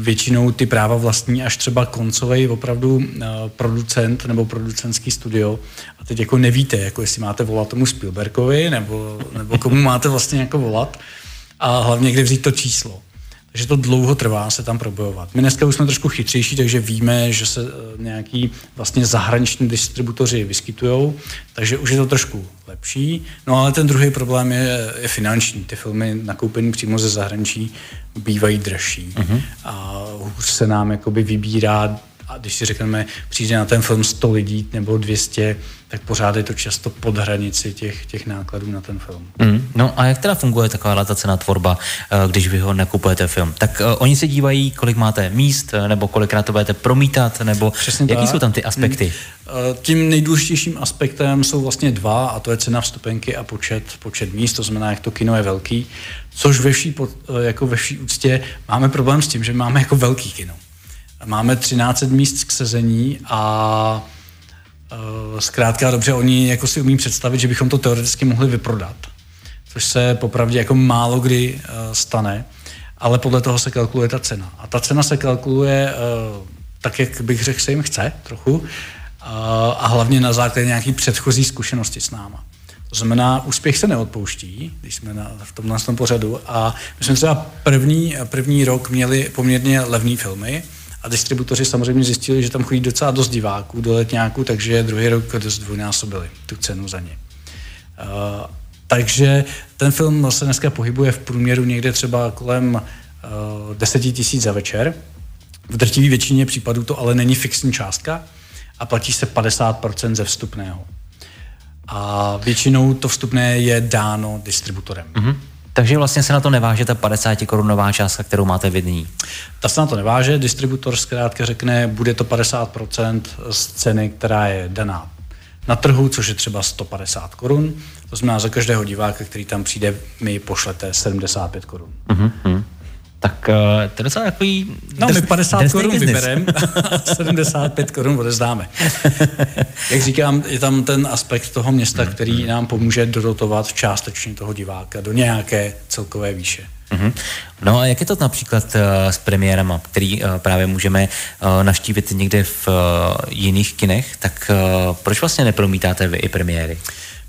většinou ty práva vlastní až třeba koncový opravdu producent nebo producentský studio a teď jako nevíte, jako jestli máte volat tomu Spielbergovi nebo, nebo komu máte vlastně jako volat a hlavně kde vzít to číslo. Takže to dlouho trvá se tam probojovat. My dneska už jsme trošku chytřejší, takže víme, že se eh, nějaký vlastně zahraniční distributoři vyskytují, takže už je to trošku lepší. No ale ten druhý problém je, je finanční. Ty filmy nakoupené přímo ze zahraničí bývají dražší. Uh-huh. A hůř se nám jakoby vybírá a když si řekneme, přijde na ten film 100 lidí nebo 200, tak pořád je to často pod hranici těch, těch nákladů na ten film.
Mm, no a jak teda funguje taková ta cena tvorba, eh, když vy ho nakupujete film? Tak uh, oni se dívají, kolik máte míst, eh, nebo kolikrát to budete promítat, nebo Přesně jaký tak. jsou tam ty aspekty?
Mm, tím nejdůležitějším aspektem jsou vlastně dva, a to je cena vstupenky a počet, počet míst, to znamená, jak to kino je velký, což ve vší, jako ve vší úctě máme problém s tím, že máme jako velký kino. Máme 13 míst k sezení a uh, zkrátka dobře, oni jako si umí představit, že bychom to teoreticky mohli vyprodat, což se popravdě jako málo kdy uh, stane, ale podle toho se kalkuluje ta cena. A ta cena se kalkuluje uh, tak, jak bych řekl, se jim chce trochu a hlavně na základě nějaký předchozí zkušenosti s náma. To znamená, úspěch se neodpouští, když jsme na, v tomhle tom pořadu. A my jsme třeba první, první rok měli poměrně levné filmy, a distributoři samozřejmě zjistili, že tam chodí docela dost diváků do letňáků, takže druhý rok dost dvojnásobili tu cenu za ně. Uh, takže ten film se dneska pohybuje v průměru někde třeba kolem uh, 10 tisíc za večer. V drtivé většině případů to ale není fixní částka a platí se 50% ze vstupného. A většinou to vstupné je dáno distributorem. Mm-hmm.
Takže vlastně se na to neváže ta 50 korunová částka, kterou máte vidní.
Ta se na to neváže, distributor zkrátka řekne, bude to 50% z ceny, která je daná na trhu, což je třeba 150 korun. To znamená, za každého diváka, který tam přijde, mi pošlete 75 korun. Uh-huh.
Tak uh, to je docela takový...
No, my 50 korun vybereme a 75 korun odezdáme. Jak říkám, je tam ten aspekt toho města, který nám pomůže dodotovat částečně toho diváka do nějaké celkové výše.
Mm-hmm. No a jak je to například uh, s premiérama, který uh, právě můžeme uh, naštívit někde v uh, jiných kinech, tak uh, proč vlastně nepromítáte vy i premiéry?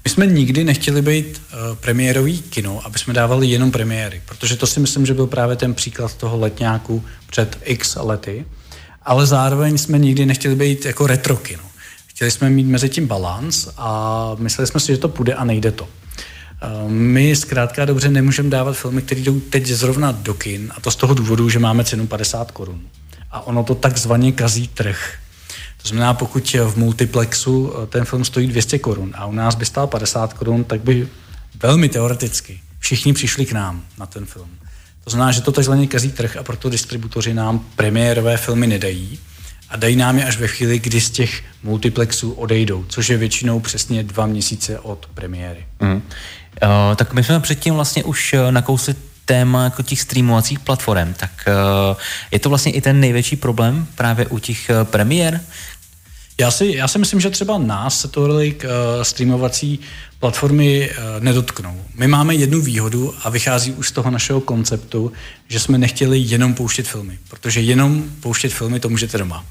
My jsme nikdy nechtěli být uh, premiérový kino, aby jsme dávali jenom premiéry, protože to si myslím, že byl právě ten příklad toho letňáku před x lety, ale zároveň jsme nikdy nechtěli být jako retro kino. Chtěli jsme mít mezi tím balans a mysleli jsme si, že to půjde a nejde to. Uh, my zkrátka dobře nemůžeme dávat filmy, které jdou teď zrovna do kin a to z toho důvodu, že máme cenu 50 korun. A ono to takzvaně kazí trh. To znamená, pokud v multiplexu eh, ten film stojí 200 korun a u nás by stál 50 korun, tak by velmi teoreticky všichni přišli k nám na ten film. To znamená, že to takzvaně kazí trh a proto distributoři nám premiérové filmy nedají a dají nám je až ve chvíli, kdy z těch multiplexů odejdou, což je většinou přesně dva měsíce od premiéry. Mm. Uh,
tak my jsme předtím vlastně už eh, nakousli téma jako těch streamovacích platform, tak uh, je to vlastně i ten největší problém právě u těch premiér,
já si, já si myslím, že třeba nás se tolik uh, streamovací platformy uh, nedotknou. My máme jednu výhodu a vychází už z toho našeho konceptu, že jsme nechtěli jenom pouštět filmy, protože jenom pouštět filmy to můžete doma.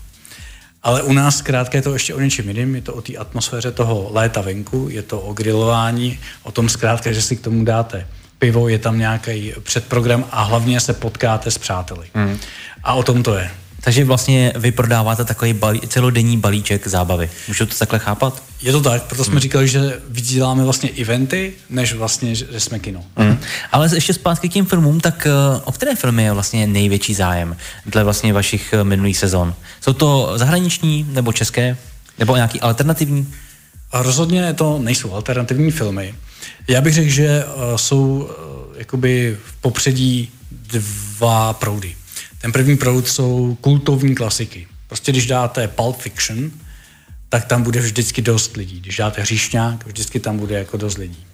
Ale u nás zkrátka je to ještě o něčem jiném, je to o té atmosféře toho léta venku, je to o grilování, o tom zkrátka, že si k tomu dáte pivo, je tam nějaký předprogram a hlavně se potkáte s přáteli. Mm. A o tom to je.
Takže vlastně vy prodáváte takový balí, celodenní balíček zábavy. Můžu to takhle chápat?
Je to tak, proto jsme hmm. říkali, že vyděláme vlastně eventy, než vlastně, že jsme kino.
Hmm. Ale ještě zpátky k těm filmům, tak eh, o které filmy je vlastně největší zájem dle vlastně vašich eh, minulých sezon? Jsou to zahraniční nebo české? Nebo nějaký alternativní?
A rozhodně to nejsou alternativní filmy. Já bych řekl, že uh, jsou jakoby v popředí dva proudy. Ten první proud jsou kultovní klasiky. Prostě když dáte Pulp Fiction, tak tam bude vždycky dost lidí. Když dáte Hříšňák, vždycky tam bude jako dost lidí.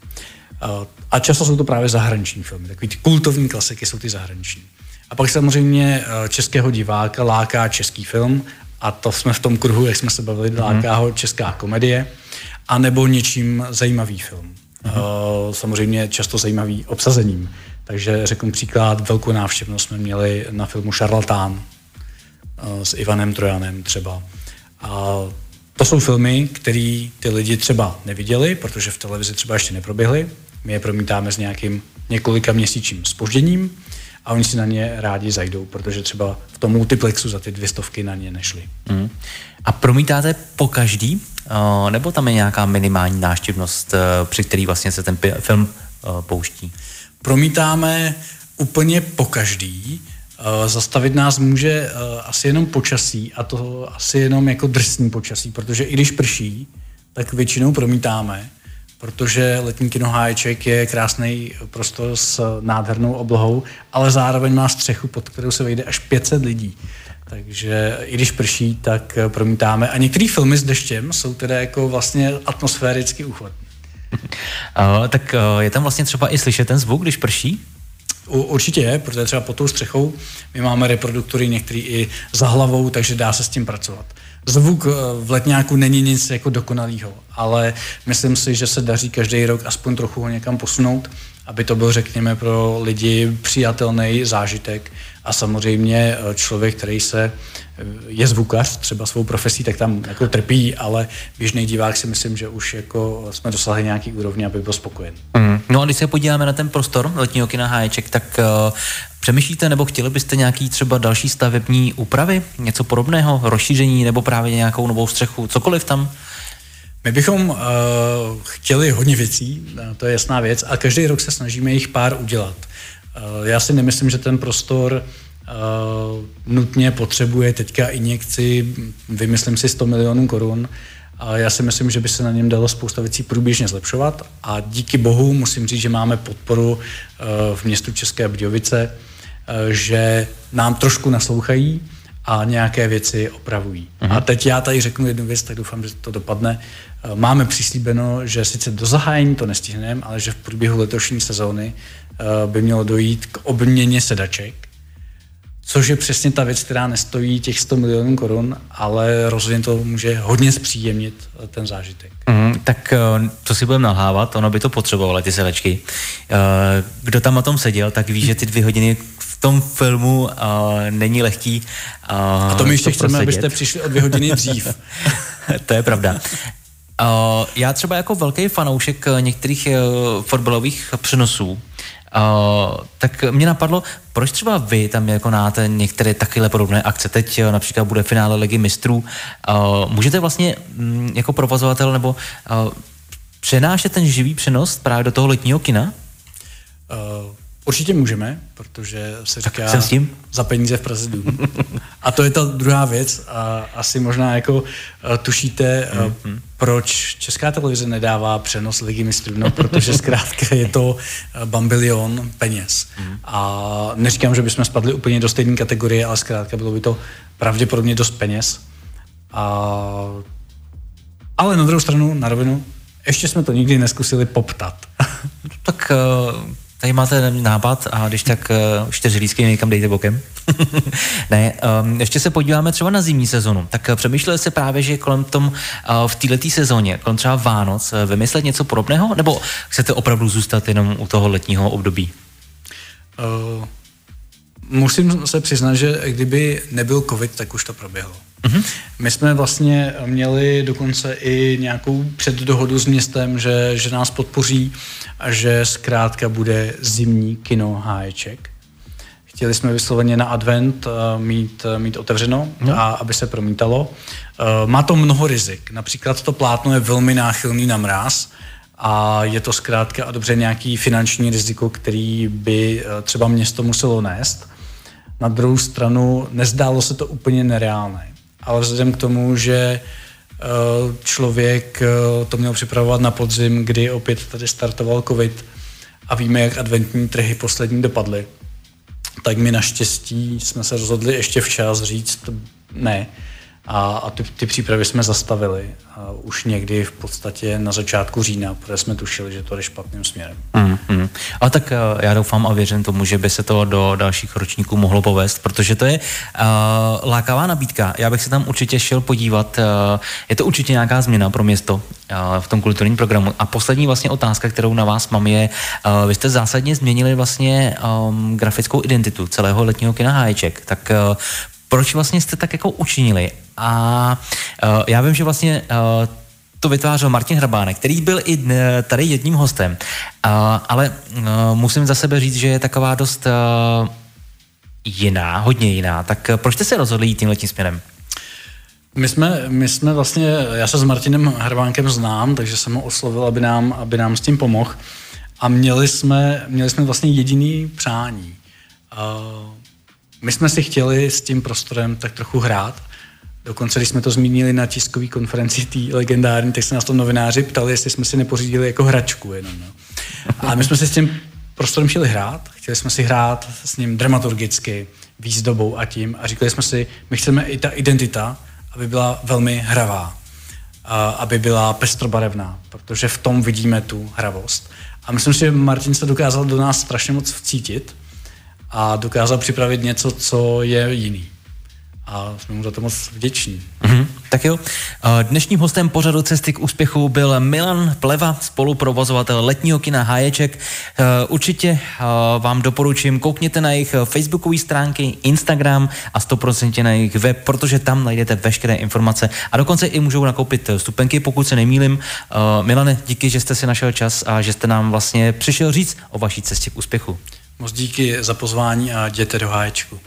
Uh, a často jsou to právě zahraniční filmy. Takový ty kultovní klasiky jsou ty zahraniční. A pak samozřejmě uh, českého diváka láká český film a to jsme v tom kruhu, jak jsme se bavili, mhm. láká ho česká komedie, anebo něčím zajímavý film. Uh, samozřejmě často zajímavý obsazením. Takže řeknu příklad, velkou návštěvnost jsme měli na filmu Šarlatán uh, s Ivanem Trojanem třeba. A to jsou filmy, které ty lidi třeba neviděli, protože v televizi třeba ještě neproběhly. My je promítáme s nějakým několika měsíčním spožděním a oni si na ně rádi zajdou, protože třeba v tom multiplexu za ty dvě stovky na ně nešli. Mm.
A promítáte po každý? Nebo tam je nějaká minimální náštěvnost, e, při který vlastně se ten film pouští?
Promítáme úplně po každý. E, zastavit nás může asi jenom počasí a to asi jenom jako drsný počasí, protože i když prší, tak většinou promítáme protože letní kino Háječek je krásný prostor s nádhernou oblohou, ale zároveň má střechu, pod kterou se vejde až 500 lidí. Takže i když prší, tak promítáme. A některé filmy s deštěm jsou teda jako vlastně atmosféricky úchvatné.
Uh, tak uh, je tam vlastně třeba i slyšet ten zvuk, když prší?
Určitě je, protože třeba pod tou střechou. My máme reproduktory některý i za hlavou, takže dá se s tím pracovat. Zvuk eh, v letňáku není nic jako dokonalého, ale myslím si, že se daří každý rok aspoň trochu ho někam posunout, aby to byl, řekněme, pro lidi přijatelný zážitek a samozřejmě eh, člověk, který se eh, je zvukař třeba svou profesí, tak tam jako trpí, ale běžný divák si myslím, že už jako jsme dosáhli nějaký úrovně, aby byl spokojen.
Mm. No a když se podíváme na ten prostor letního kina Háječek, tak uh, přemýšlíte nebo chtěli byste nějaký třeba další stavební úpravy, něco podobného, rozšíření nebo právě nějakou novou střechu, cokoliv tam?
My bychom uh, chtěli hodně věcí, to je jasná věc, a každý rok se snažíme jich pár udělat. Uh, já si nemyslím, že ten prostor uh, nutně potřebuje teďka injekci, vymyslím si 100 milionů korun, a já si myslím, že by se na něm dalo spousta věcí průběžně zlepšovat a díky bohu musím říct, že máme podporu uh, v městu České Budějovice, uh, že nám trošku naslouchají a nějaké věci opravují. Uh-huh. A teď já tady řeknu jednu věc, tak doufám, že to dopadne. Uh, máme přislíbeno, že sice do zahájení to nestihneme, ale že v průběhu letošní sezóny by mělo dojít k obměně sedaček, což je přesně ta věc, která nestojí těch 100 milionů korun, ale rozhodně to může hodně zpříjemnit eh, ten zážitek.
Mm, tak to eh, si budeme nalhávat, ono by to potřebovalo, ty sedačky. Eh, kdo tam na tom seděl, tak ví, že ty dvě hodiny tom filmu uh, není lehký.
Uh, a to my ještě chceme, prosedět. abyste přišli o dvě hodiny dřív.
to je pravda. Uh, já třeba jako velký fanoušek některých uh, fotbalových přenosů, Uh, tak mě napadlo, proč třeba vy tam jako máte některé takové podobné akce? Teď uh, například bude finále Ligy mistrů. Uh, můžete vlastně um, jako provozovatel nebo uh, přenášet ten živý přenos právě do toho letního kina?
Uh, Určitě můžeme, protože se říká jsem s tím? za peníze v Praze dům. A to je ta druhá věc. A asi možná jako uh, tušíte, mm-hmm. proč Česká televize nedává přenos ligy mistrů, no, protože zkrátka je to uh, bambilion peněz. Mm-hmm. A neříkám, že bychom spadli úplně do stejné kategorie, ale zkrátka bylo by to pravděpodobně dost peněz. A... Ale na druhou stranu, na rovinu, ještě jsme to nikdy neskusili poptat.
tak Tady máte nápad a když tak uh, čtyři lísky někam dejte bokem. ne, um, ještě se podíváme třeba na zimní sezonu. Tak uh, přemýšleli se právě, že kolem tom uh, v této sezóně, kolem třeba Vánoc, vymyslet něco podobného, nebo chcete opravdu zůstat jenom u toho letního období? Uh,
musím se přiznat, že kdyby nebyl covid, tak už to proběhlo. Mm-hmm. My jsme vlastně měli dokonce i nějakou předdohodu s městem, že, že nás podpoří a že zkrátka bude zimní kino háječek. Chtěli jsme vysloveně na advent uh, mít, uh, mít otevřeno mm. a aby se promítalo. Uh, má to mnoho rizik. Například to plátno je velmi náchylný na mráz a je to zkrátka a dobře nějaký finanční riziko, který by třeba město muselo nést. Na druhou stranu nezdálo se to úplně nereálné ale vzhledem k tomu, že eh, člověk eh, to měl připravovat na podzim, kdy opět tady startoval covid a víme, jak adventní trhy poslední dopadly, tak my naštěstí jsme se rozhodli ještě včas říct ne. A, a ty, ty přípravy jsme zastavili a už někdy v podstatě na začátku října, protože jsme tušili, že to jde špatným směrem.
Mm, mm. Ale tak uh, já doufám a věřím tomu, že by se to do dalších ročníků mohlo povést, protože to je uh, lákavá nabídka. Já bych se tam určitě šel podívat. Uh, je to určitě nějaká změna pro město uh, v tom kulturním programu. A poslední vlastně otázka, kterou na vás mám, je, uh, vy jste zásadně změnili vlastně um, grafickou identitu celého letního kina Háječek. Tak uh, proč vlastně jste tak jako učinili? A uh, já vím, že vlastně uh, to vytvářel Martin Hrabánek, který byl i tady jedním hostem. Uh, ale musím za sebe říct, že je taková dost jiná, hodně jiná. Tak proč jste se rozhodli jít tímhle tím směrem?
My jsme, my jsme vlastně, já se s Martinem Hrvánkem znám, takže jsem ho oslovil, aby nám, aby nám s tím pomohl. A měli jsme, měli jsme vlastně jediný přání. My jsme si chtěli s tím prostorem tak trochu hrát. Dokonce, když jsme to zmínili na tiskové konferenci té legendární, tak se nás to novináři ptali, jestli jsme si nepořídili jako hračku jenom. No. A my jsme si s tím prostorem chtěli hrát. Chtěli jsme si hrát s ním dramaturgicky, výzdobou a tím. A říkali jsme si, my chceme i ta identita, aby byla velmi hravá, aby byla pestrobarevná, protože v tom vidíme tu hravost. A myslím si, že Martin se dokázal do nás strašně moc vcítit a dokázal připravit něco, co je jiný. A jsme mu za to moc vděční.
Mm-hmm. Tak jo. Dnešním hostem pořadu Cesty k úspěchu byl Milan Pleva, spoluprovozovatel letního kina Háječek. Určitě vám doporučím, koukněte na jejich facebookové stránky, Instagram a 100% na jejich web, protože tam najdete veškeré informace a dokonce i můžou nakoupit stupenky, pokud se nemýlim. Milane, díky, že jste si našel čas a že jste nám vlastně přišel říct o vaší cestě k úspěchu.
Moc díky za pozvání a jděte do háječku.